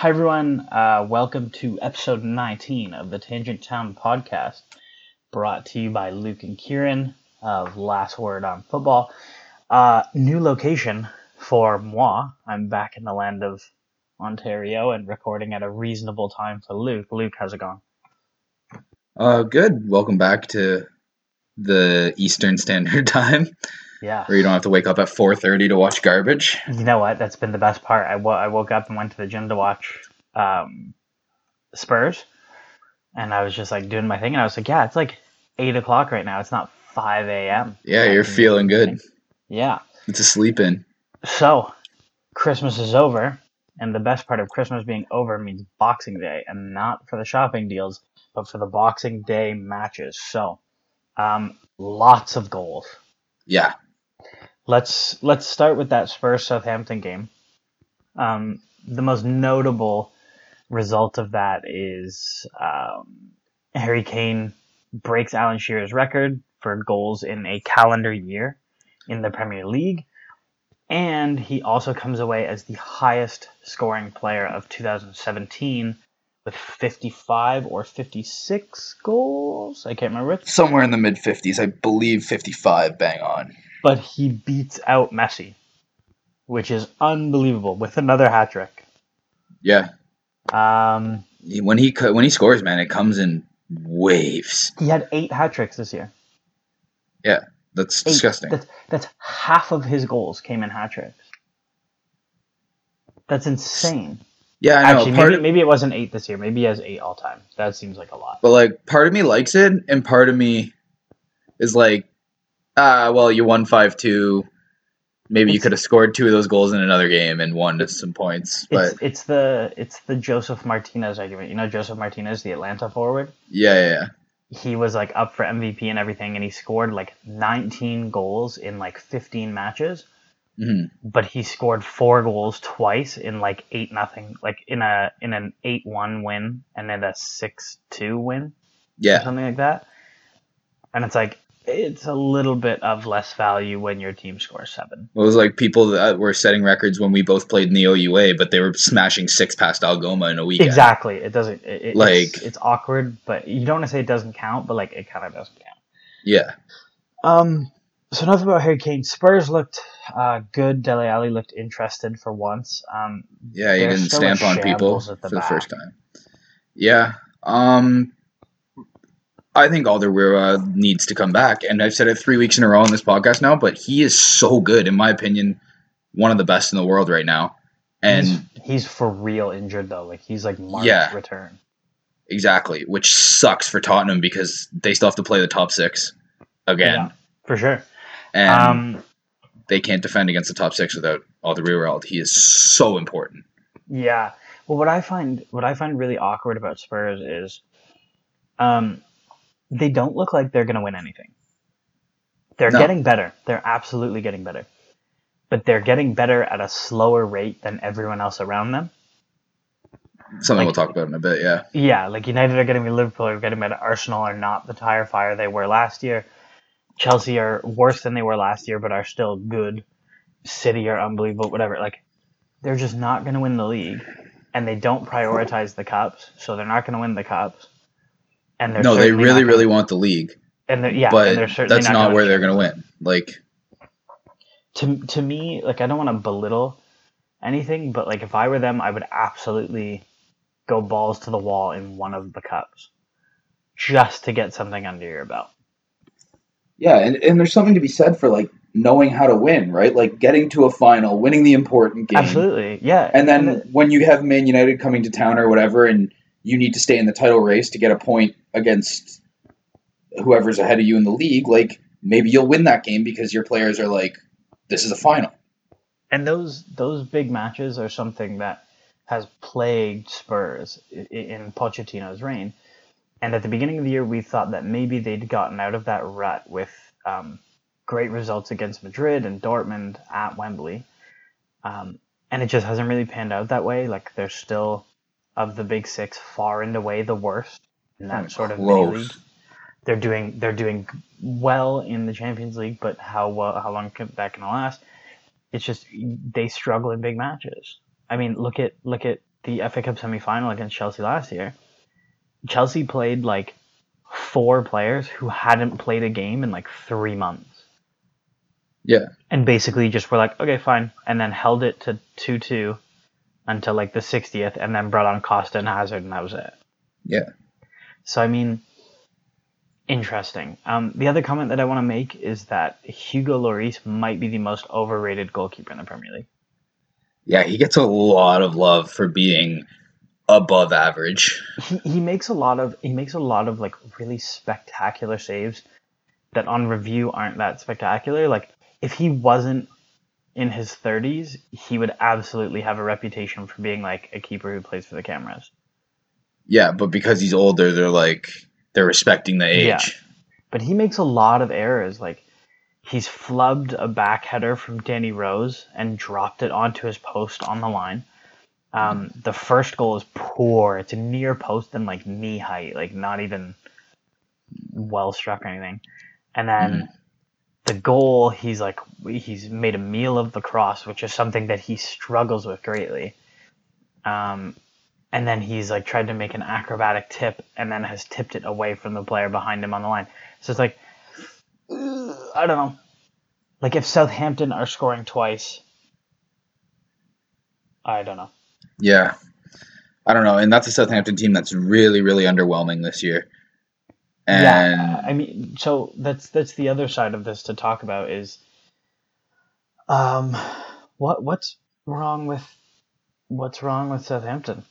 Hi, everyone. Uh, welcome to episode 19 of the Tangent Town podcast, brought to you by Luke and Kieran of Last Word on Football. Uh, new location for moi. I'm back in the land of Ontario and recording at a reasonable time for Luke. Luke, how's it going? Uh, good. Welcome back to the Eastern Standard Time, Yeah. where you don't have to wake up at 4:30 to watch garbage. You know what? That's been the best part. I I woke up and went to the gym to watch um, Spurs, and I was just like doing my thing, and I was like, yeah, it's like eight o'clock right now. It's not five a.m. Yeah, you're feeling good. Yeah. It's a sleep in. So, Christmas is over, and the best part of Christmas being over means Boxing Day, and not for the shopping deals, but for the Boxing Day matches. So, um, lots of goals. Yeah, Let's let's start with that Spurs Southampton game. Um, the most notable result of that is um, Harry Kane breaks Alan Shearer's record for goals in a calendar year in the Premier League, and he also comes away as the highest scoring player of 2017 with 55 or 56 goals. I can't remember somewhere in the mid 50s, I believe 55, bang on. But he beats out Messi, which is unbelievable with another hat trick. Yeah, Um, when he when he scores, man, it comes in waves. he had eight hat tricks this year. Yeah, that's Eight. disgusting. That's, that's half of his goals came in hat tricks. That's insane. Yeah, I know. Actually, maybe, of, maybe it wasn't eight this year. Maybe he has eight all time. That seems like a lot. but like, part of me likes it, and part of me is like, ah, well, you won five two. Maybe you It's- could have scored two of those goals in another game and won to some points. But It's it's the it's the Josef Martinez argument. You know Josef Martinez, the Atlanta forward. yeah, yeah, yeah. He was like up for MVP and everything, and he scored like 19 goals in like 15 matches. hmm but he scored four goals twice in like eight nothing, like in a in an eight one win and then a six two win or Yeah, something like that. And it's like it's a little bit of less value when your team scores seven. It was like people that were setting records when we both played in the OUA, but they were smashing six past Algoma in a weekend. Exactly, it doesn't. It, Like- it's, it's awkward, but you don't want to say it doesn't count, but like it kind of doesn't count. Yeah. Um. So enough about Harry Kane. Spurs looked uh, good. Dele Alli looked interested for once. Um, Yeah, he didn't stamp on people shambles at the for the first time. Yeah. Um I think Alderweireld needs to come back, and I've said it three weeks in a row on this podcast now. But he is so good, in my opinion, one of the best in the world right now. And he's, he's for real injured though. Like he's like March Yeah. return. exactly, which sucks for Tottenham because they still have to play the top six again, Yeah, for sure. and Um, they can't defend against the top six without Alderweireld. He is so important. yeah. Well, what I find what I find really awkward about Spurs is, um, they don't look like they're going to win anything. They're No. getting better. They're absolutely getting better, but they're getting better at a slower rate than everyone else around them. Something Like- we'll talk about in a bit. Yeah. Yeah, like United are getting better, Liverpool are getting better, Arsenal are not the tire fire they were last year. Chelsea are worse than they were last year, but are still good. City are unbelievable, whatever. Like, they're just not going to win the league, and they don't prioritize the cups, so they're not going to win the cups. And they're No, they really, really gonna- want the league. and they're, yeah, but and they're certainly that's not, not, where they're going to win. Like, to to me, like I don't want to belittle anything, but like if I were them, I would absolutely go balls to the wall in one of the cups, just to get something under your belt. yeah, and, and there's something to be said for like knowing how to win, right? Like getting to a final, winning the important game, Absolutely, yeah. and then it- when you have Man United coming to town or whatever, and you need to stay in the title race to get a point against whoever's ahead of you in the league, like maybe you'll win that game because your players are like, this is a final. and those those big matches are something that has plagued Spurs in Pochettino's reign. And at the beginning of the year, we thought that maybe they'd gotten out of that rut with um, great results against Madrid and Dortmund at Wembley. Um, and it just hasn't really panned out that way. Like they're still of the big six, far and away the worst in that mm, sort of mini league. They're doing they're doing well in the Champions League, but how well how long can, that can last? It's just they struggle in big matches. I mean, look at look at the FA Cup semifinal against Chelsea last year, Chelsea played like four players who hadn't played a game in like three months. Yeah. And basically just were like, okay, fine. And then held it to 2 2 until like the 60th and then brought on Costa and Hazard and that was it. Yeah. So, I mean, interesting. Um, the other comment that I want to make is that Hugo Lloris might be the most overrated goalkeeper in the Premier League. Yeah, he gets a lot of love for being above average. He, he makes a lot of he makes a lot of like really spectacular saves that on review aren't that spectacular. Like if he wasn't in his 30s, he would absolutely have a reputation for being like a keeper who plays for the cameras. Yeah, but because he's older, they're like they're respecting the age. Yeah. But he makes a lot of errors. Like he's flubbed a back header from Danny Rose and dropped it onto his post on the line. Um, the first goal is poor. It's a near post and like knee height, like not even well struck or anything. And then Mhm. The goal, he's like he's made a meal of the cross, which is something that he struggles with greatly. Um, and then he's like tried to make an acrobatic tip and then has tipped it away from the player behind him on the line. So it's like I don't know. Like if Southampton are scoring twice, I don't know. Yeah. I don't know, and that's a Southampton team that's really, really underwhelming this year. And yeah, I mean, so that's that's the other side of this to talk about is, um, what what's wrong with what's wrong with Southampton?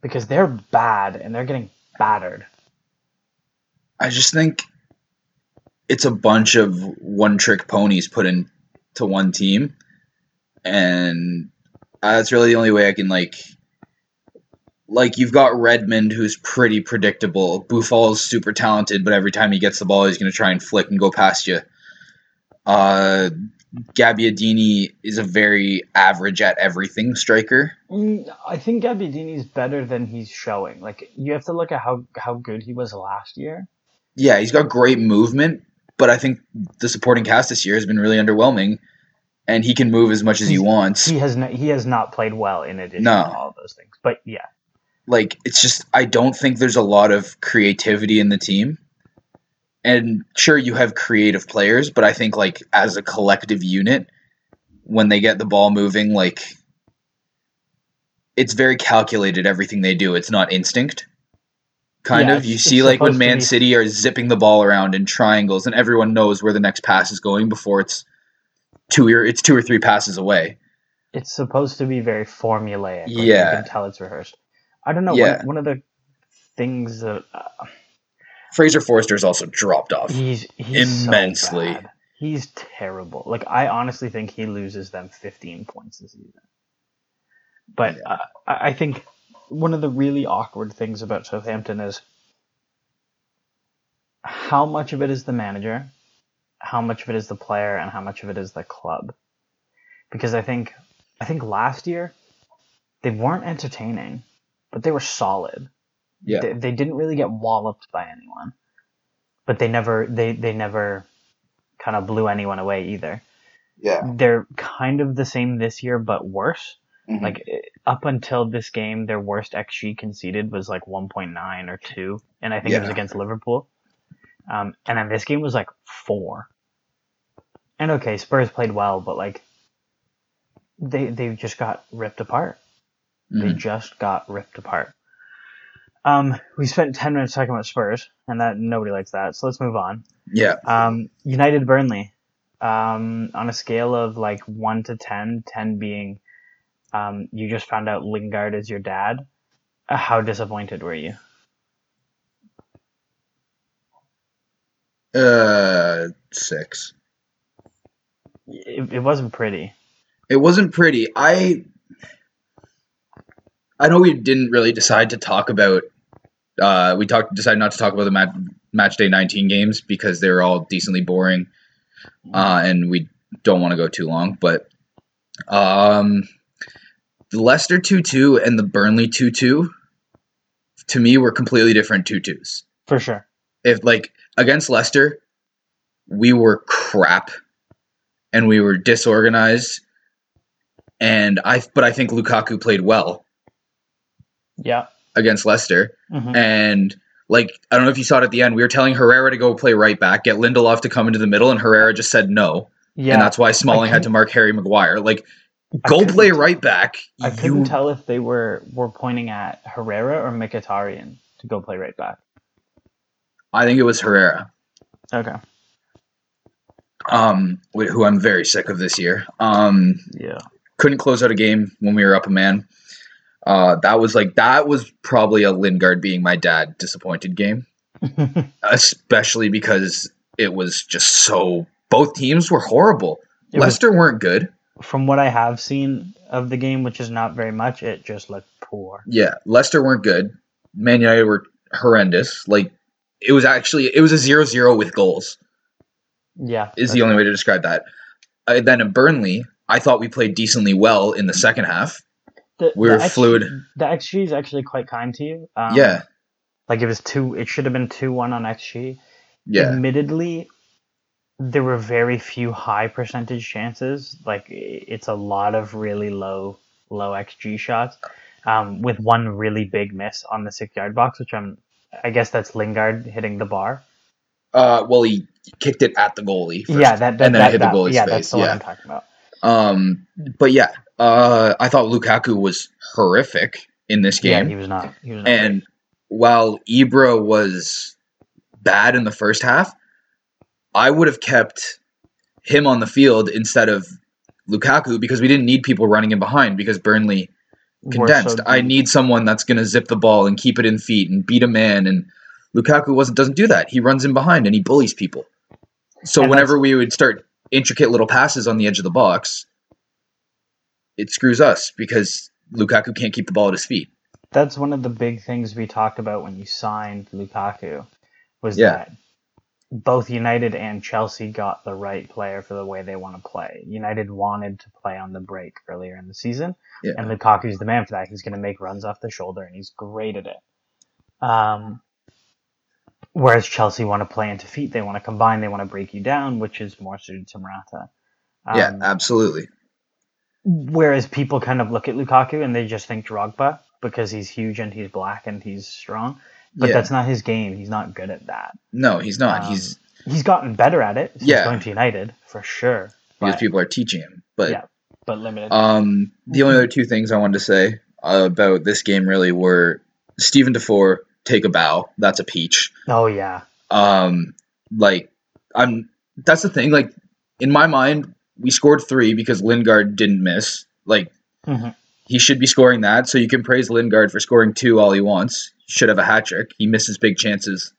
Because they're bad and they're getting battered. I just think it's a bunch of one trick ponies put into one team. And uh, that's really the only way I can like like you've got Redmond who's pretty predictable. Boufal's super talented, but every time he gets the ball he's gonna try and flick and go past you. Uh Gabbiadini is a very average at everything striker. I think Gabbiadini is better than he's showing. Like you have to look at how how good he was last year. Yeah, he's got great movement, but I think the supporting cast this year has been really underwhelming. And he can move as much as he wants. He has not, he has not played well in addition No. to all those things. But yeah, like it's just I don't think there's a lot of creativity in the team. And sure you have creative players, but I think like as a collective unit when they get the ball moving like it's very calculated everything they do. It's not instinct. Kind Yeah, of. You see like when Man City are zipping the ball around in triangles and everyone knows where the next pass is going before it's two or it's two or three passes away. it's supposed to be very formulaic. Like Yeah. you can tell it's rehearsed. I don't know. Yeah. One, one of the things that uh, Fraser Forster's also dropped off. he's he's Immensely. bad. He's terrible. Like I honestly think he loses them 15 points this season. But Yeah. uh, I I think one of the really awkward things about Southampton is how much of it is the manager, how much of it is the player, and how much of it is the club. Because I think I think last year they weren't entertaining, but they were solid. Yeah. They, they didn't really get walloped by anyone, but they never they they never kind of blew anyone away either. Yeah. They're kind of the same this year, but worse. Mhm. Like eh, up until this game, their worst xG conceded was like 1.9 or two, and I think it was against Liverpool. Um, and then this game was like four. And okay, Spurs played well, but like they they just got ripped apart. They Mhm. just got ripped apart. Um, we spent ten minutes talking about Spurs, and that nobody likes that. So let's move on. Yeah. Um, United Burnley. Um, on a scale of like one to 10, 10 being, um, you just found out Lingard is your dad. Uh, how disappointed were you? Uh, six. It, it wasn't pretty. It wasn't pretty. I I know we didn't really decide to talk about. Uh, we talked decided not to talk about the match match day nineteen games because they were all decently boring, uh, and we don't want to go too long. But um, the Leicester two two and the Burnley two two, to me, were completely different two twos. For sure. if like against Leicester, we were crap and we were disorganized. And I but I think Lukaku played well. Yeah. against Leicester, Mhm. and like I don't know if you saw it at the end. We were telling Herrera to go play right back, get Lindelof to come into the middle, and Herrera just said no, Yeah. and that's why Smalling had to mark Harry Maguire. Like, go play right back. I couldn't You- tell if they were were pointing at Herrera or Mkhitaryan to go play right back. I think it was Herrera. Okay. um, who I'm very sick of this year. Um, Yeah. couldn't close out a game when we were up a man. Uh, that was like that was probably a Lingard being my dad disappointed game, especially because it was just so both teams were horrible. It was- Leicester weren't good. From what I have seen of the game, which is not very much, it just looked poor. Yeah, Leicester weren't good. Man United were horrendous. Like it was actually it was a 0-0 with goals. Yeah. Is the only way to describe that. Uh, then in Burnley, I thought we played decently well in the second half. The, we the were XG fluid. The XG is actually quite kind to you. Um, yeah, Like it was two. It should have been two one on XG. yeah. Admittedly, there were very few high percentage chances. Like it's a lot of really low low XG shots, um, with one really big miss on the six yard box, which I'm. I guess that's Lingard hitting the bar. Uh, well, he kicked it at the goalie. First, yeah, that, that and then that, it hit the that- goalie's yeah, face. that's the one. I'm talking about. Um, but yeah, uh, I thought Lukaku was horrific in this Yeah, game, he was not. He was not and while Ibra was bad in the first half, I would have kept him on the field instead of Lukaku because we didn't need people running in behind because Burnley great. We're so condensed. I need someone that's going to zip the ball and keep it in feet and beat a man. And Lukaku wasn't doesn't do that. He runs in behind and he bullies people. So And whenever we would start intricate little passes on the edge of the box, it screws us because Lukaku can't keep the ball at his feet. that's one of the big things we talked about when you signed Lukaku was Yeah. that both United and Chelsea got the right player for the way they want to play. United wanted to play on the break earlier in the season, Yeah. and Lukaku's the man for that. He's going to make runs off the shoulder, and he's great at it. Um, whereas Chelsea want to play and defeat, they want to combine, they want to break you down, which is more suited to Morata. yeah, Um, absolutely. Whereas people kind of look at Lukaku and they just think Drogba because he's huge and he's black and he's strong. But yeah. that's not his game. He's not good at that. no, he's not. Um, he's He's gotten better at it Yeah. going to United for sure. because But, people are teaching him. But yeah, but limited. Um, the only other two things I wanted to say about this game really were Steven Defour take a bow. That's a peach. oh yeah, Um, like I'm. That's the thing. Like in my mind, we scored three because Lingard didn't miss. Like Mhm. he should be scoring that. So you can praise Lingard for scoring two all he wants. Should have a hat trick. He misses big chances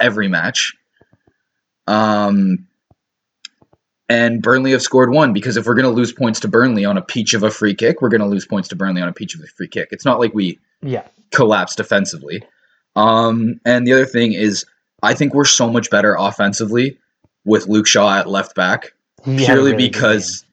every match. Um. And Burnley have scored one because if we're going to lose points to Burnley on a peach of a free kick, we're going to lose points to Burnley on a peach of a free kick. It's not like we yeah. collapse defensively. Um, and the other thing is, I think we're so much better offensively with Luke Shaw at left back purely really because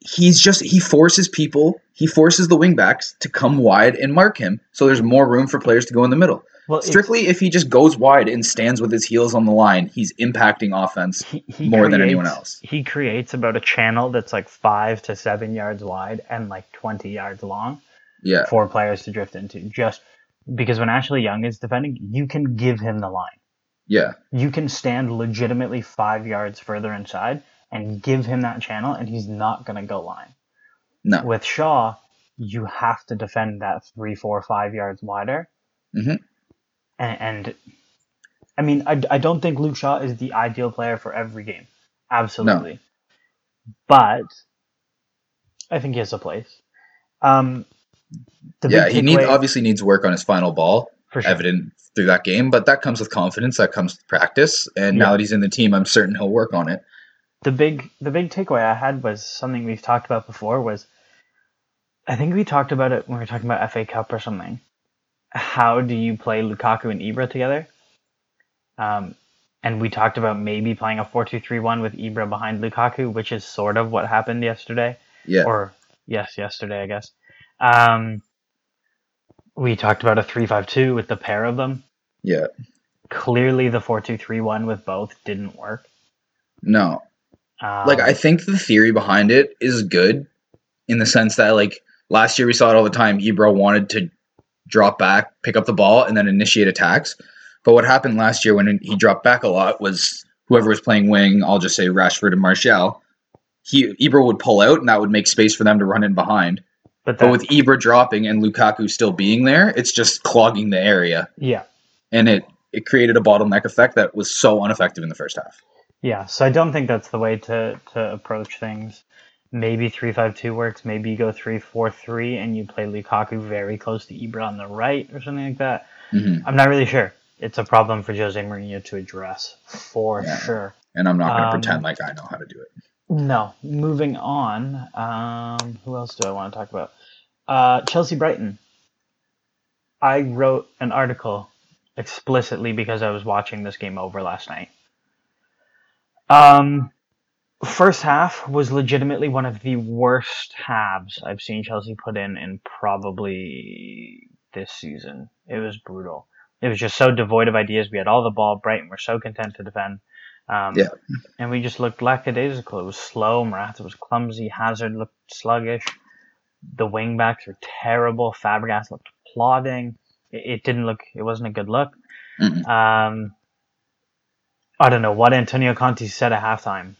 he's just he forces people, he forces the wingbacks to come wide and mark him, so there's more room for players to go in the middle. well, Strictly, if he just goes wide and stands with his heels on the line, he's impacting offense he, he more than anyone else. He creates about a channel that's like five to seven yards wide and like twenty yards long Yeah, for players to drift into. Just because when Ashley Young is defending, you can give him the line. yeah, you can stand legitimately five yards further inside and give him that channel, and he's not going to go line. no, With Shaw, you have to defend that three, four, five yards wider. Mhm. And, and I mean, I, I don't think Luke Shaw is the ideal player for every game. Absolutely. But I think he has a place. Um, yeah. He needs obviously needs work on his final ball. for sure. evident through that game, but that comes with confidence, that comes with practice, and Yeah. now that he's in the team, I'm certain he'll work on it. the big the big takeaway I had was something we've talked about before was I think we talked about it when we were talking about FA Cup or something. How do you play Lukaku and Ibra together? Um, and we talked about maybe playing a 4-2-3-1 with Ibra behind Lukaku, which is sort of what happened yesterday. Yeah, Or yes, yesterday I guess. Um, we talked about a 3-5-2 with the pair of them. yeah, Clearly the 4-2-3-1 with both didn't work. no. Um, Like I think the theory behind it is good, in the sense that like last year we saw it all the time. Ibra wanted to drop back, pick up the ball, and then initiate attacks. But what happened last year when he dropped back a lot was whoever was playing wing, I'll just say Rashford and Martial, he Ibra would pull out and that would make space for them to run in behind. But, But with Ibra dropping and Lukaku still being there, it's just clogging the area. yeah, And it, it created a bottleneck effect that was so ineffective in the first half. yeah. So I don't think that's the way to to approach things. Maybe three five two works. Maybe you go three four three and you play Lukaku very close to Ibra on the right or something like that. hmm I'm not really sure. It's a problem for Jose Mourinho to address for Yeah. sure. And I'm not going to Um, pretend like I know how to do it. No. Moving on. Um, who else do I want to talk about? Uh, Chelsea Brighton. I wrote an article explicitly because I was watching this game over last night. Um, first half was legitimately one of the worst halves I've seen Chelsea put in in probably this season. It was brutal. It was just so devoid of ideas. We had all the ball. Brighton were so content to defend. Um, Yeah. And we just looked lackadaisical. It was slow. Morata was clumsy. Hazard looked sluggish. The wing backs were terrible. Fabregas looked plodding. It, it didn't look. It wasn't a good look. Mm-mm. Um, I don't know what Antonio Conte said at halftime,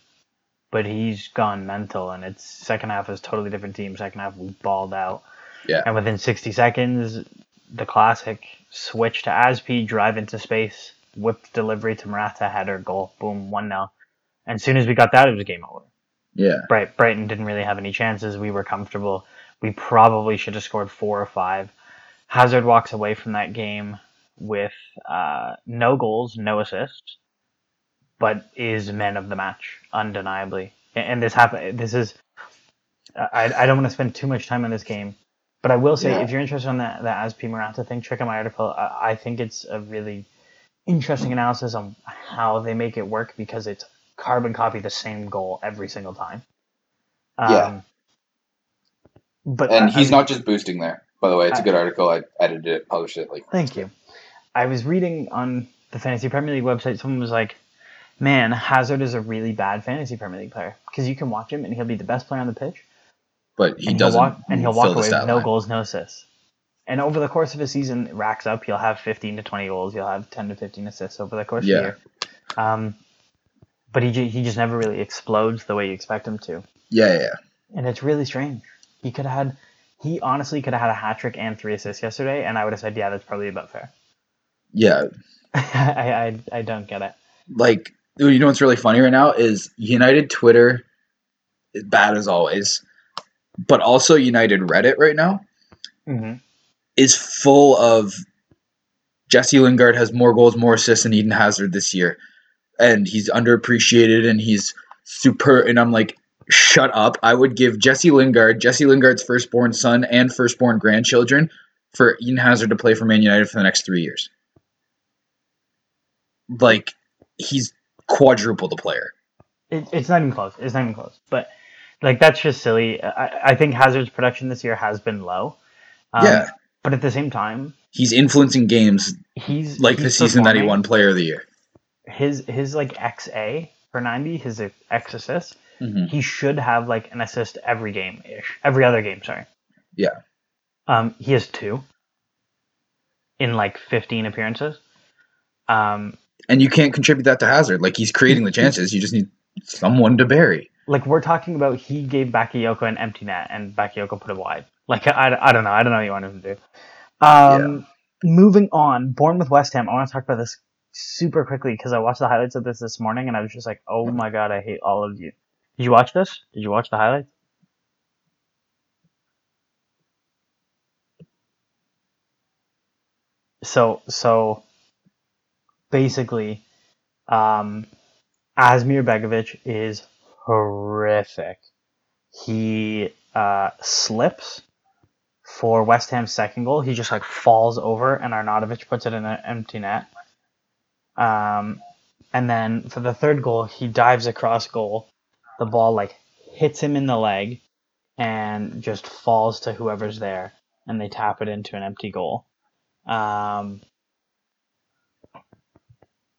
but he's gone mental, and it's second half is totally different team. Second half we balled out. Yeah. And within 60 seconds, the classic switch to Azpi, drive into space, whipped delivery to Morata, header, goal, boom, 1 0. And as soon as we got that, it was game over. Yeah. Bright, Brighton didn't really have any chances. We were comfortable. We probably should have scored four or five. Hazard walks away from that game with uh, no goals, no assists, but is man of the match, undeniably. And, and this happen. This is. I, I don't want to spend too much time on this game, but I will say Yeah. if you're interested in that that Azpi Morata thing, check out my article. I, I think it's a really interesting analysis on how they make it work because it's carbon copy the same goal every single time. Um, Yeah. But And I- he's I- not just boosting there. By the way, it's a I- good article. I edited it, published it. Like, Thank you. I was reading on the Fantasy Premier League website. Someone was like, "Man, Hazard is a really bad Fantasy Premier League player because you can watch him and he'll be the best player on the pitch, but he and doesn't. he'll walk and he'll walk away with no line. goals, no assists. And over the course of a season, it racks up. You'll have 15 to 20 goals. You'll have 10 to 15 assists over the course Yeah. of the year. Um, but he he just never really explodes the way you expect him to. Yeah, yeah, yeah. and it's really strange. He could have had, he honestly could have had a hat trick and three assists yesterday, and I would have said, yeah, that's probably about fair. Yeah, I, I I don't get it. like you know what's really funny right now is United Twitter is bad as always, but also United Reddit right now hmm is full of Jesse Lingard has more goals, more assists than Eden Hazard this year, and he's underappreciated and he's super. And I'm like, shut up! I would give Jesse Lingard, Jesse Lingard's firstborn son and firstborn grandchildren, for Eden Hazard to play for Man United for the next three years. Like he's quadruple the player. It, it's not even close. It's not even close. But like that's just silly. I, I think Hazard's production this year has been low. Um, Yeah. But at the same time, He's influencing games he's like the season that he won Player of the Year. His his like XA for ninety, his X assist. Mm-hmm. he should have like an assist every game ish. Every other game, sorry. Yeah. Um, he has two in like fifteen appearances. Um, And you can't contribute that to Hazard. Like he's creating the chances. You just need someone to bury. like we're talking about he gave Bakayoko an empty net and Bakayoko put it wide. Like I, I don't know. I don't know what you want him to do. Um, moving on, Bournemouth West Ham. I want to talk about this super quickly because I watched the highlights of this this morning and I was just like, oh my god, I hate all of you. Did you watch this? Did you watch the highlights? So so basically, um, Asmir Begovic is horrific. He uh, slips for West Ham's second goal. He just like falls over, and Arnautovic puts it in an empty net. Um, and then for the third goal, he dives across goal. The ball like hits him in the leg, and just falls to whoever's there, and they tap it into an empty goal. Um,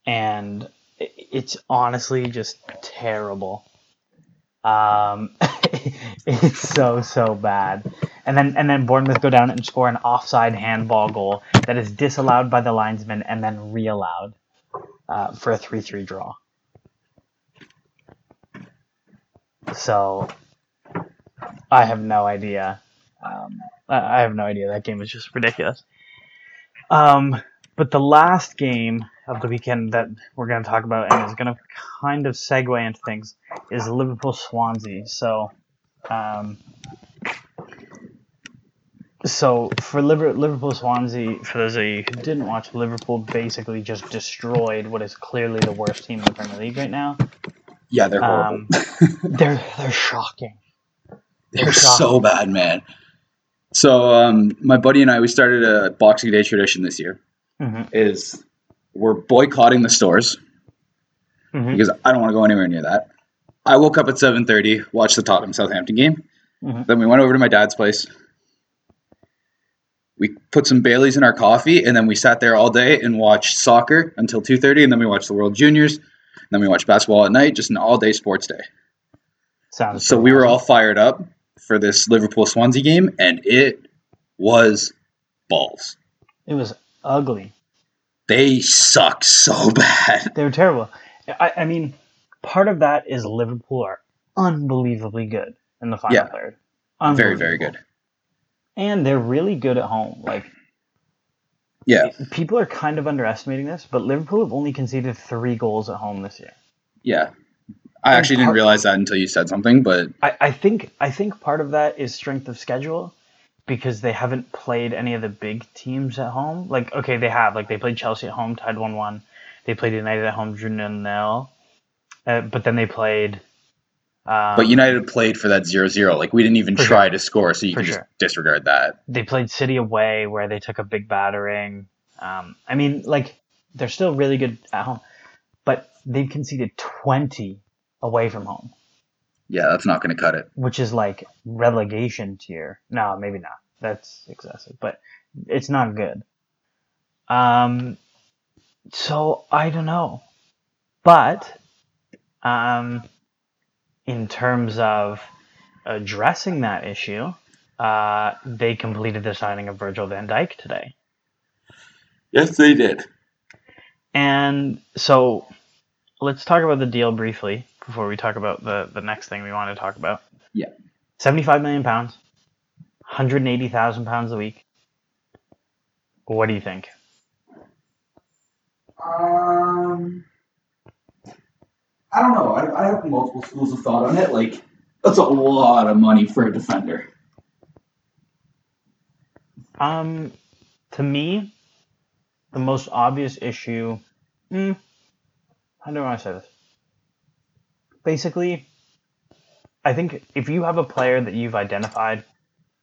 and it's honestly just terrible. Um, it's so so bad. and then and then Bournemouth go down and score an offside handball goal that is disallowed by the linesman and then reallowed uh, for a three-three draw. So I have no idea. Um, I have no idea. That game was just ridiculous. Um, but the last game of the weekend that we're going to talk about and is going to kind of segue into things is Liverpool Swansea. So, um, so for Liver- Liverpool Swansea, for those of you who didn't watch, Liverpool basically just destroyed what is clearly the worst team in the Premier League right now. Yeah, they're horrible. Um, they're they're shocking. They're shocking. so bad, man. So um, my buddy and I, we started a Boxing Day tradition this year. hmm Is we're boycotting the stores hmm because I don't want to go anywhere near that. I woke up at seven thirty, watched the Tottenham Southampton game. Mhm. Then we went over to my dad's place. We put some Baileys in our coffee, and then we sat there all day and watched soccer until two thirty, and then we watched the World Juniors. Then we watched basketball at night, just an all day sports day. Sounds So we were all fired up for this Liverpool Swansea game, and it was balls. It was ugly. They suck so bad. They were terrible. I, I mean, part of that is Liverpool are unbelievably good in the final Yeah. third. Very, very good. And they're really good at home. Like Yeah, people are kind of underestimating this, but Liverpool have only conceded three goals at home this year. yeah. I And actually didn't realize that until you said something, but I, I think I think part of that is strength of schedule because they haven't played any of the big teams at home. Like okay, they have like they played Chelsea at home, tied one one. They played United at home, drew nil nil. Uh, but then they played. Um, but United played for that 0-0. Like we didn't even try to score, so you For can sure. just disregard that. they played City away where they took a big battering. Um, I mean, like they're still really good at home, but they've conceded twenty away from home. Yeah, that's not going to cut it. which is like relegation tier. No, maybe not. That's excessive, but it's not good. Um, so I don't know, but um, in terms of addressing that issue, uh, they completed the signing of Virgil van Dijk today, Yes, they did. and so let's talk about the deal briefly before we talk about the the next thing we want to talk about. Yeah. 75 million pounds, 180,000 pounds a week. What do you think? Um, I don't know. I, I have multiple schools of thought on it. Like, that's a lot of money for a defender. Um, to me, the most obvious issue. Hmm, how do I say this? Basically, I think if you have a player that you've identified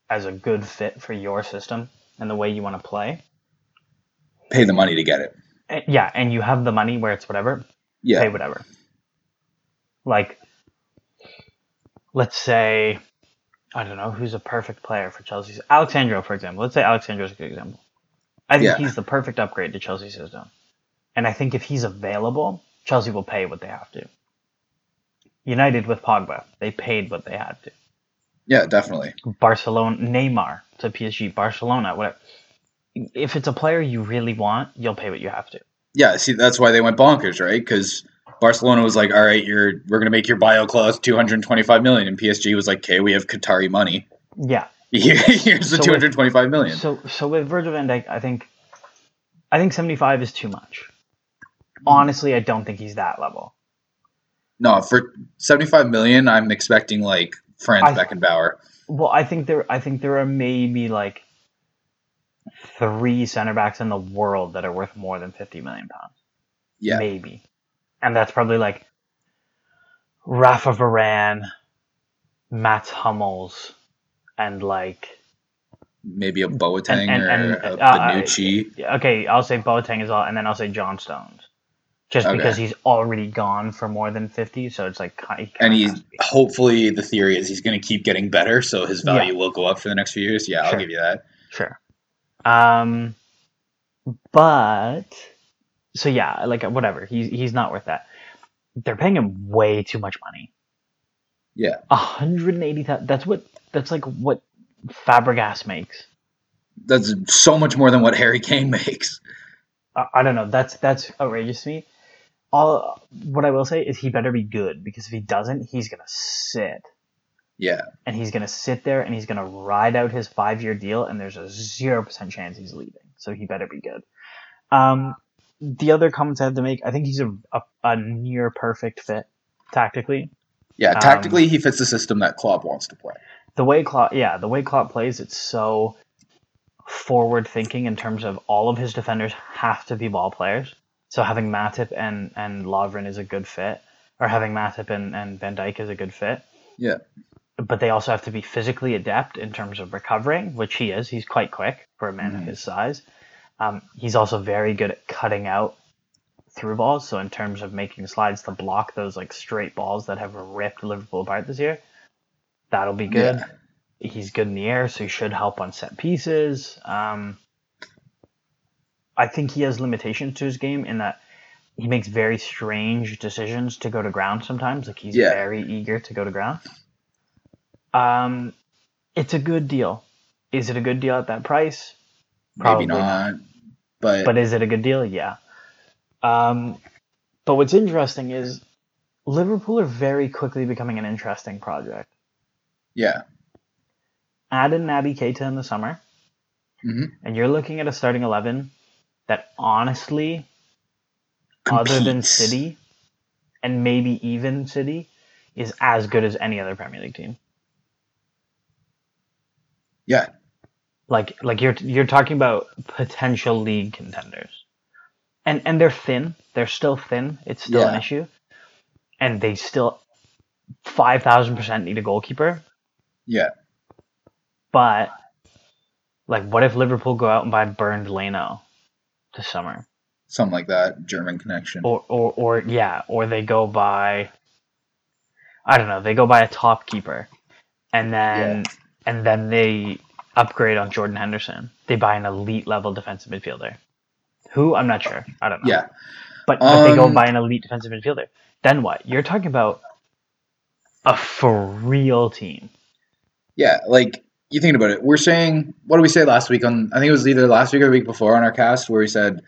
as a good fit for your system and the way you want to play, Pay the money to get it. eh, yeah, and you have the money where it's whatever, Yeah. say whatever. Like, let's say, I don't know who's a perfect player for Chelsea's. Alex Sandro, for example. Let's say Alex Sandro's a good example. I think Yeah. he's the perfect upgrade to Chelsea's system. And I think if he's available, Chelsea will pay what they have to. United with Pogba, they paid what they had to. Yeah, definitely. Barcelona, Neymar to PSG, Barcelona, whatever. If it's a player you really want, you'll pay what you have to. Yeah, see, that's why they went bonkers, right? Because Barcelona was like, "All right, you're we're gonna make your bio clause 225 million," and PSG was like, "Okay, we have Qatari money. Yeah, Here's the So 225 million." So so with Virgil van Dijk, I think I think 75 is too much. Honestly, I don't think he's that level. No, for 75 million, I'm expecting like Franz I- Beckenbauer. Well, I think there I think there are maybe like three center backs in the world that are worth more than 50 million pounds. Yeah, Maybe. And that's probably like Rafa Varane, Mats Hummels, and like maybe a Boateng and- or and- a uh, Bonucci. okay, I'll say Boateng as well, and then I'll say John Stones, just Okay. because he's already gone for more than fifty. So it's like, he and he's has to be. hopefully the theory is he's going to keep getting better, so his Yeah. value will go up for the next few years. Yeah, I'll give you that. sure. Um, but so yeah, like whatever. He's he's not worth that. They're paying him way too much money. Yeah. A hundred and eighty thousand. That's what. That's like what Fabregas makes. That's so much more than what Harry Kane makes. I, I don't know. That's that's outrageous to me. All what I will say is he better be good because if he doesn't, he's gonna sit Yeah, and he's gonna sit there and he's gonna ride out his five year deal and there's a zero percent chance he's leaving. So he better be good. Um, the other comments I have to make, I think he's a, a, a near perfect fit tactically. yeah. Um, Tactically, he fits the system that Klopp wants to play. the way Klopp, yeah, the way Klopp plays, it's so forward thinking in terms of all of his defenders have to be ball players. So having Matip and and Lovren is a good fit, or having Matip and and Van Dijk is a good fit. Yeah. But they also have to be physically adept in terms of recovering, which he is. He's quite quick for a man of Mhm. his size. Um, he's also very good at cutting out through balls. So in terms of making slides to block those like straight balls that have ripped Liverpool apart this year, that'll be good Yeah. he's good in the air, so he should help on set pieces. Um, I think he has limitations to his game in that he makes very strange decisions to go to ground sometimes. Like he's Yeah. very eager to go to ground. Um, it's a good deal. Is it a good deal at that price? Probably Maybe not, but, But is it a good deal? Yeah. Um, but what's interesting is Liverpool are very quickly becoming an interesting project. yeah, Add in Naby Keita in the summer. Mhm. and you're looking at a starting 11 that honestly other than city and maybe even city is as good as any other premier league team Yeah, like like you're you're talking about potential league contenders. And and they're thin. They're still thin. It's still an issue. And they still 5000% need a goalkeeper. Yeah, but like what if liverpool go out and buy Bernd Leno this summer? Something like that. German connection. or or or yeah, or they go by I don't know, they go by a top keeper. And then and then they upgrade on Jordan Henderson. They buy an elite level defensive midfielder. Who I'm not sure. I don't know. Yeah, But but they go Um, buy an elite defensive midfielder. Then what? You're talking about a for real team. yeah. Like you think about it. We're saying what did we say last week on? I think it was either last week or the week before on our cast where we said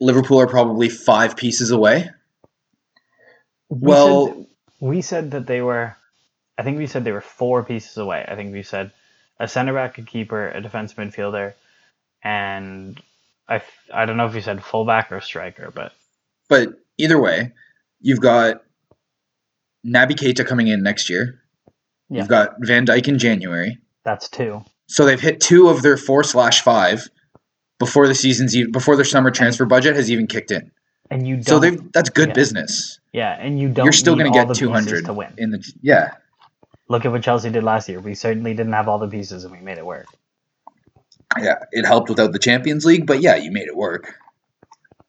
Liverpool are probably five pieces away. We Well- said, we said that they were. I think we said they were four pieces away. I think we said a center back, a keeper, a defensive midfielder, and I I don't know if you said fullback or striker, but But either way, you've got Naby Keita coming in next year. Yeah. You've got Van Dijk in January. that's two. So they've hit two of their four slash five before the season's even before their summer transfer budget has even kicked in. And you don't. So they that's good yeah. business. yeah, and you don't. You're still going to get two hundred to win. in the yeah Look at what Chelsea did last year. We certainly didn't have all the pieces, and we made it work. yeah. It helped without the Champions League, but yeah, you made it work.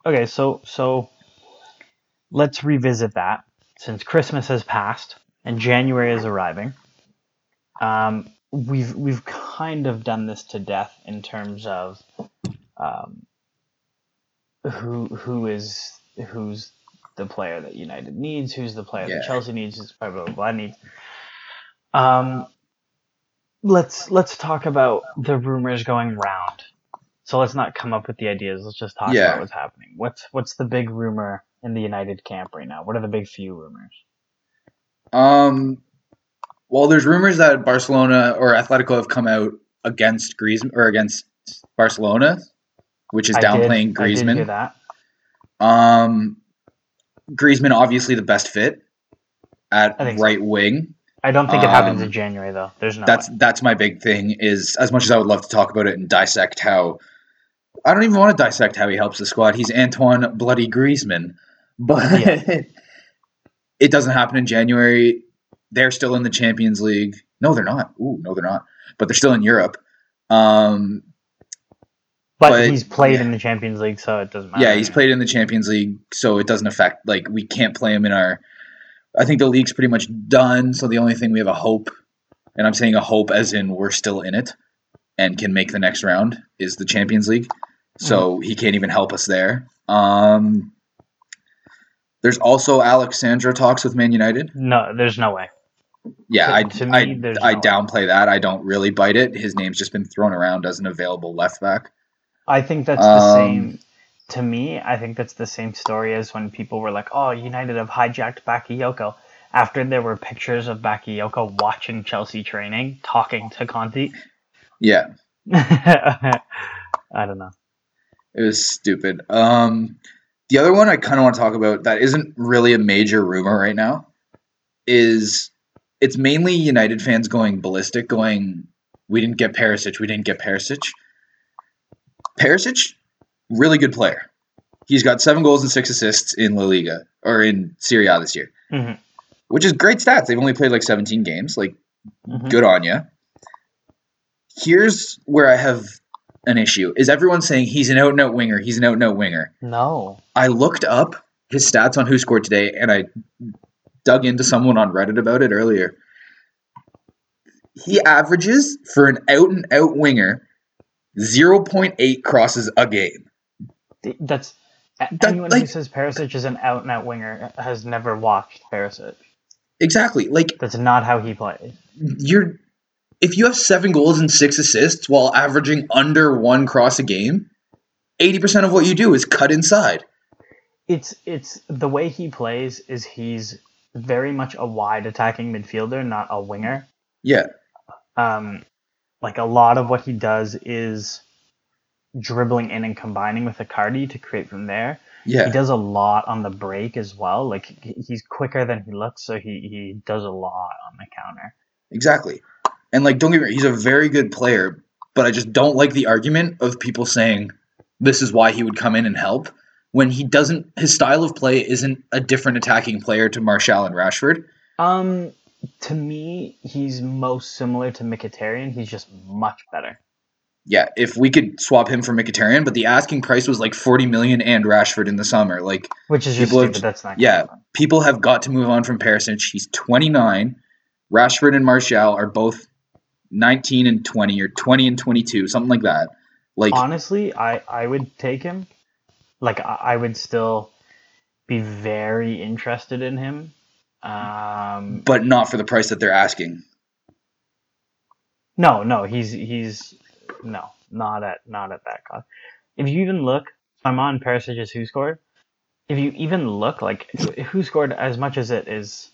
Okay, so so let's revisit that since Christmas has passed and January is arriving. Um, we've we've kind of done this to death in terms of um, who who is who's the player that United needs, who's the player Yeah. that Chelsea needs, who's blah blah blah, blah needs. Um, let's let's talk about the rumors going round. So let's not come up with the ideas. Let's just talk Yeah. about what's happening. What's what's the big rumor in the United camp right now? What are the big few rumors? Um, well, there's rumors that Barcelona or Atletico have come out against Griezmann or against Barcelona, which is I downplaying I did Griezmann. that. Um, Griezmann obviously the best fit at think so. right wing. I don't think it happens Um, in January though. There's no That's way. that's my big thing. Is as much as I would love to talk about it and dissect how I don't even want to dissect how he helps the squad. He's Antoine Bloody Griezmann, but Yeah. it doesn't happen in January. They're still in the Champions League. No, they're not. Ooh, no, they're not. But they're still in Europe. Um, but, but- he's played yeah. in the Champions League, so it doesn't matter. yeah, he's played in the Champions League, so it doesn't affect. Like we can't play him in our. I think the league's pretty much done. So the only thing we have a hope, and I'm saying a hope as in we're still in it, and can make the next round is the Champions League. So he can't even help us there. Um, there's also Alex Sandro talks with Man United. No, there's no way. Yeah, To- I to I, me, I no- downplay that. I don't really bite it. His name's just been thrown around as an available left back. I think that's the Um, same. To me, I think that's the same story as when people were like, "Oh, United have hijacked Bakayoko." After there were pictures of Bakayoko watching Chelsea training, talking to Conte. Yeah, I don't know. it was stupid. Um, the other one I kind of want to talk about that isn't really a major rumor right now is it's mainly United fans going ballistic, going, "We didn't get Perisic. We didn't get Perisic." Perisic, really good player. He's got seven goals and six assists in La Liga or in Serie A this year, Mhm. which is great stats. They've only played like 17 games. Like, Mhm. good on you. Here's where I have an issue: is everyone saying he's an out and out winger? He's an out and out winger. No. I looked up his stats on Who Scored Today, and I dug into someone on Reddit about it earlier. He averages for an out and out winger 0.8 crosses a game. Th- That's That, anyone who says Perisic is an out and out winger has never watched Perisic. Exactly. Like That's not how he plays. you're if you have seven goals and six assists while averaging under one cross a game, 80% of what you do is cut inside. It's it's the way he plays is he's very much a wide attacking midfielder, not a winger. Yeah. Um, like a lot of what he does is dribbling in and combining with Icardi to create from there. Yeah. He does a lot on the break as well. Like he's quicker than he looks, so he he does a lot on the counter. Exactly. And like, don't get me wrong, he's a very good player, but I just don't like the argument of people saying this is why he would come in and help when he doesn't. His style of play isn't a different attacking player to Martial and Rashford. Um, to me, he's most similar to Mkhitaryan. He's just much better. Yeah, if we could swap him for Mkhitaryan, but the asking price was like forty million and Rashford in the summer. Like, Which is just People have- That's not. yeah. people have got to move on from Perisic. He's twenty nine. Rashford and Martial are both nineteen and twenty, or twenty and twenty two, something like that. Like, Honestly, I I would take him. Like I, I would still be very interested in him. Um, but not for the price that they're asking. no, no, he's he's no, not at not at that cost. If you even look, I'm on Perisic's who scored. If you even look like who scored as much as it is,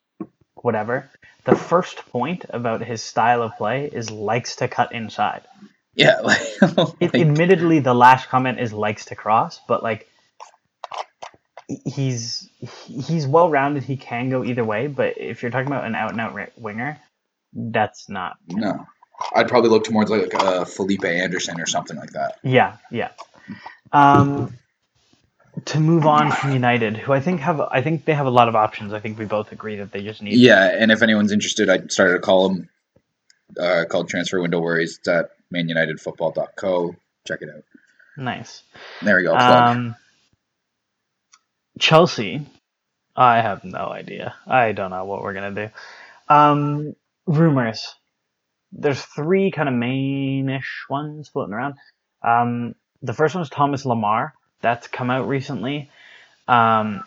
whatever. The first point about his style of play is likes to cut inside. Yeah, like, It, admittedly, the last comment is likes to cross, but like he's he's well rounded. He can go either way, but if you're talking about an out and out winger, that's not. no. I'd probably look towards like uh, Felipe Anderson or something like that. Yeah, yeah. Um, to move on from United, who I think have I think they have a lot of options. I think we both agree that they just need. Yeah, and if anyone's interested, I started a column uh, called Transfer Window Worries. It's at manunitedfootball.co. Check it out. Nice. There we go. Um, Chelsea, I have no idea. I don't know what we're gonna do. Um, rumors. There's three kind of mainish ones floating around. Um, the first one is Thomas Lemar. That's come out recently. Um,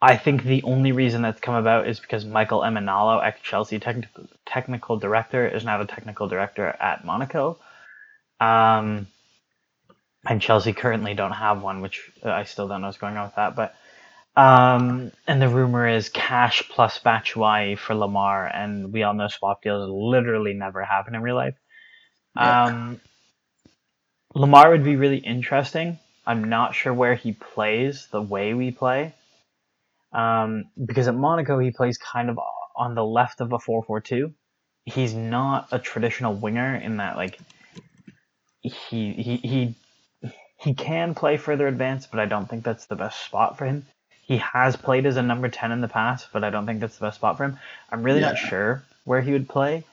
I think the only reason that's come about is because Michael Emenalo, ex Chelsea technical technical director, is now the technical director at Monaco. Um, and Chelsea currently don't have one, which I still don't know what's going on with that. But um, and the rumor is cash plus Batshuayi for Lemar, and we all know swap deals literally never happen in real life. Um, Lemar would be really interesting. I'm not sure where he plays the way we play, um, because at Monaco he plays kind of on the left of a four-four-two. He's not a traditional winger in that like he he he he can play further advanced, but I don't think that's the best spot for him. He has played as a number 10 in the past, but I don't think that's the best spot for him. I'm really not sure where he would play.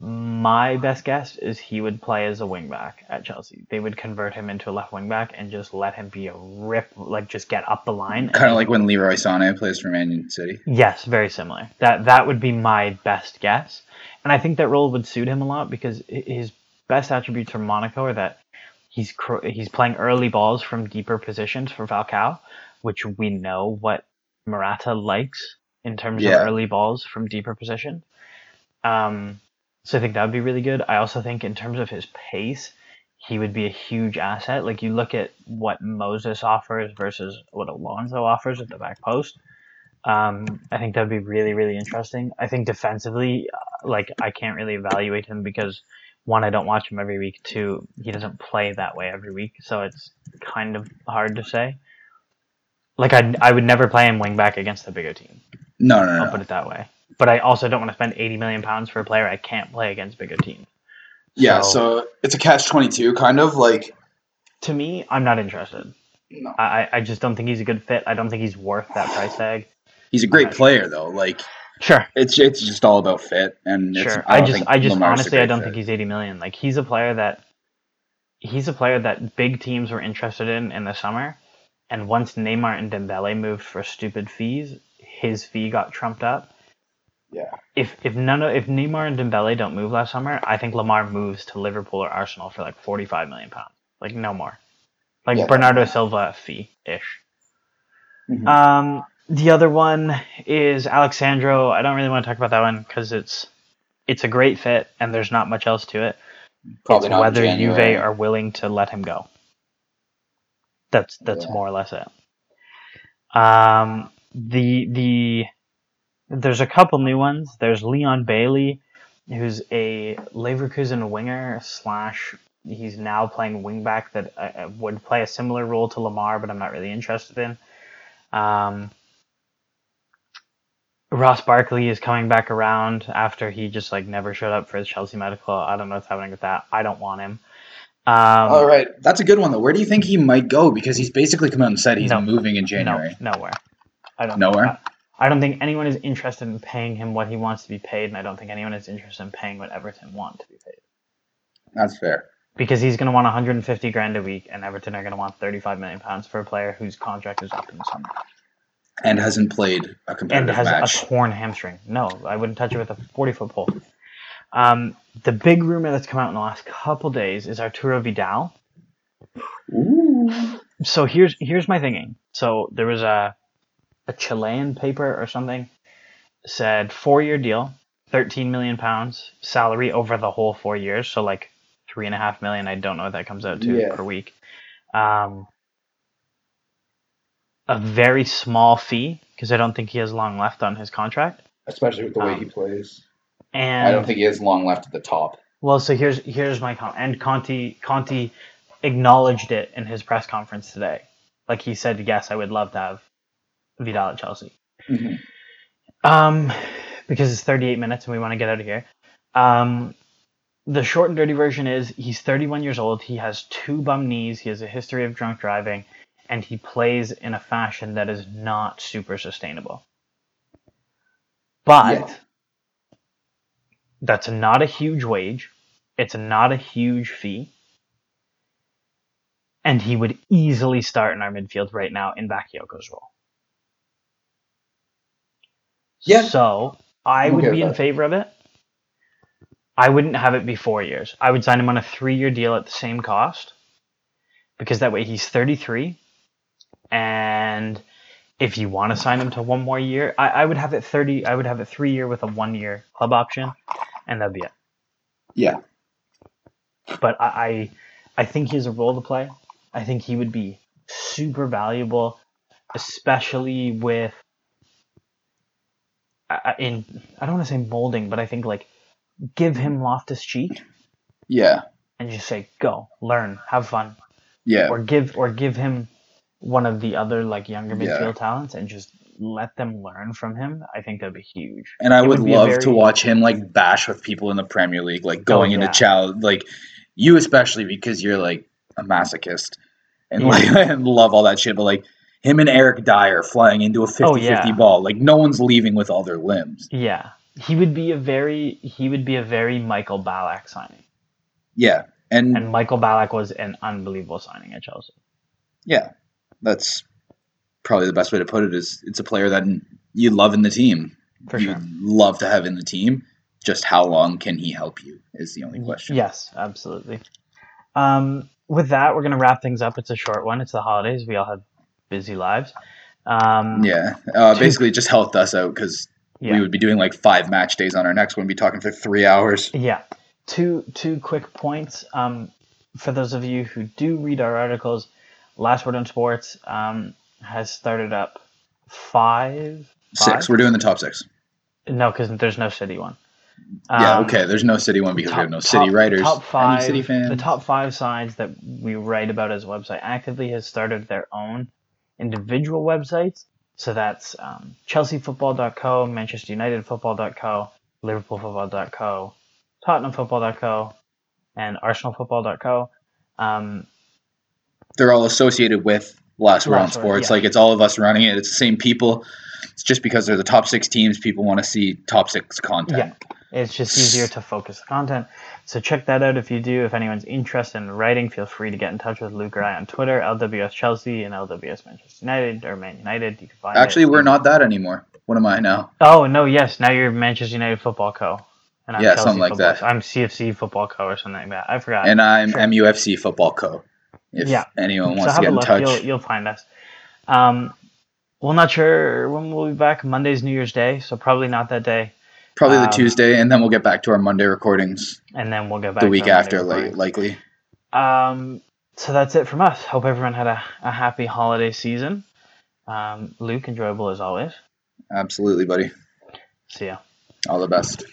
My best guess is he would play as a wingback at Chelsea. They would convert him into a left wingback and just let him be a rip, like just get up the line. Kind of like when Leroy Sané plays for Man City. Yes, very similar. That that would be my best guess, and I think that role would suit him a lot because his best attributes for Monaco are that he's he's playing early balls from deeper positions for Falcao, which we know what Morata likes in terms Yeah. of early balls from deeper position. Um, so I think that would be really good. I also think in terms of his pace, he would be a huge asset. Like you look at what Moses offers versus what Alonso offers at the back post. Um, I think that'd be really, really interesting. I think defensively, uh, like I can't really evaluate him because one, I don't watch him every week. Two, he doesn't play that way every week, so it's kind of hard to say. Like I, I would never play him wing back against a bigger team. No, no, I'll no. put it that way. But I also don't want to spend eighty million pounds for a player I can't play against bigger teams. Yeah, so it's a catch twenty two, kind of like. to me, I'm not interested. No. I, I- just don't think he's a good fit. I don't think he's worth that price tag. He's a great player though. Like Sure, it's it's just all about fit, and it's, sure. I, I, just, I just Lemar's honestly, I don't fit. think he's 80 million. Like he's a player that, he's a player that big teams were interested in in the summer, and once Neymar and Dembele moved for stupid fees, his fee got trumped up. Yeah. If if none of if Neymar and Dembele don't move last summer, I think Lemar moves to Liverpool or Arsenal for like 45 million pounds. Like no more. Like Yeah. Bernardo Silva fee ish. Mhm. Um, the other one is Alex Sandro. I don't really want to talk about that one because it's it's a great fit and there's not much else to it. Probably whether January. Juve are willing to let him go. That's that's Yeah. more or less it. Um, the the there's a couple new ones. There's Leon Bailey, who's a Leverkusen winger slash. He's now playing wingback that uh, uh, would play a similar role to Lemar, but I'm not really interested in. Um, Ross Barkley is coming back around after he just like never showed up for the Chelsea medical. I don't know what's happening with that. I don't want him. Um, All right, that's a good one though. Where do you think he might go? Because he's basically come out and said he's No. moving in January. No, nowhere. I don't. Nowhere? I, I don't think anyone is interested in paying him what he wants to be paid, and I don't think anyone is interested in paying what Everton want to be paid That's fair. because he's going to want 150 grand a week, and Everton are going to want 35 million pounds for a player whose contract is up in the summer And hasn't played a competitive and has match. a torn hamstring. No, I wouldn't touch it with a 40 foot pole. Um, the big rumor that's come out in the last couple days is Arturo Vidal. Ooh. so here's here's my thinking. So there was a a Chilean paper or something said four year deal, thirteen million pounds salary over the whole four years. So like three and a half million. I don't know what that comes out to Yeah. per week. Um, a very small fee because I don't think he has long left on his contract. Especially with the way Um, he plays. And I don't think he has long left at the top. Well, so here's here's my comment. and Conte Conte acknowledged it in his press conference today. Like he said, yes, I would love to have Vidal at Chelsea. Mhm. Um, because it's 38 minutes and we want to get out of here. Um, the short and dirty version is he's 31 years old. He has two bum knees. He has a history of drunk driving, and he plays in a fashion that is not super sustainable. But Yeah. That's not a huge wage. It's not a huge fee. And he would easily start in our midfield right now in Bakayoko's role. Yeah. So I I'm would be in that. favor of it. I wouldn't have it be four years. I would sign him on a three year deal at the same cost. Because that way he's 33. And if you want to sign him to one more year, I, I would have it 30. I would have it three year with a one year club option. And that'd be it. Yeah. But I, I, I think he has a role to play. I think he would be super valuable, especially with I- I- in I don't want to say molding, but I think like give him Loftus Cheek Yeah. and just say go learn have fun Yeah. or give or give him one of the other like younger Yeah. midfield talents and just let them learn from him. I think that'd be huge. And I would, would love to watch him like bash with people in the Premier League, like going oh, into yeah. child, like you especially because you're like a masochist and Yeah. like and love all that shit. But like him and Eric Dier flying into a 50-50 Oh, yeah. ball, like no one's leaving with all their limbs. Yeah, he would be a very he would be a very Michael Ballack signing, Yeah, and, and Michael Ballack was an unbelievable signing at Chelsea. yeah, that's probably the best way to put it. Is it's a player that you love in the team. For you sure. love to have in the team. Just how long can he help you is the only question. Yes, absolutely. Um, with that, we're gonna wrap things up. It's a short one. It's the holidays. We all have busy lives. Um, Yeah, uh, basically it just helped us out because Yeah. we would be doing like five match days on our next one. Be talking for three hours. Yeah. Two two quick points. Um, for those of you who do read our articles, Last Word on Sports um, has started up five. Six. five? We're doing the top six. No, because there's no city one. yeah. Um, Okay. There's no city one because we have no city top- writers. Top five. Any city fans? The top five sides that we write about as a website actively has started their own individual websites. So that's um, ChelseaFootball.co, Manchester United Football.co, LiverpoolFootball.co, TottenhamFootball.co, and ArsenalFootball.co. Um, They're all associated with Last Word on Sports. yeah. Like it's all of us running it. It's the same people. It's just because they're the top six teams. People want to see top six content. Yeah. It's just easier to focus the content. So check that out if you do. If anyone's interested in writing, feel free to get in touch with Luke or I on Twitter, LWS Chelsea and LWS Manchester United or Man United. You can find Actually, it. we're not that anymore. What am I now? Oh no, yes. Now you're Manchester United Football Co. And Yeah, something like Football that. I'm CFC Football Co. or something like that. I forgot. And I'm Sure. MUFC Football Co. If Yeah. anyone so wants to have get a in look. touch. You'll, you'll find us. Um, we're not sure when we'll be back. Monday's New Year's Day, so probably not that day. Probably the um, Tuesday, and then we'll get back to our Monday recordings And then we'll get back the to week after, like, likely. Um, so that's it from us. Hope everyone had a, a happy holiday season. Um, Luke, enjoyable as always. Absolutely, buddy. See ya. All the best.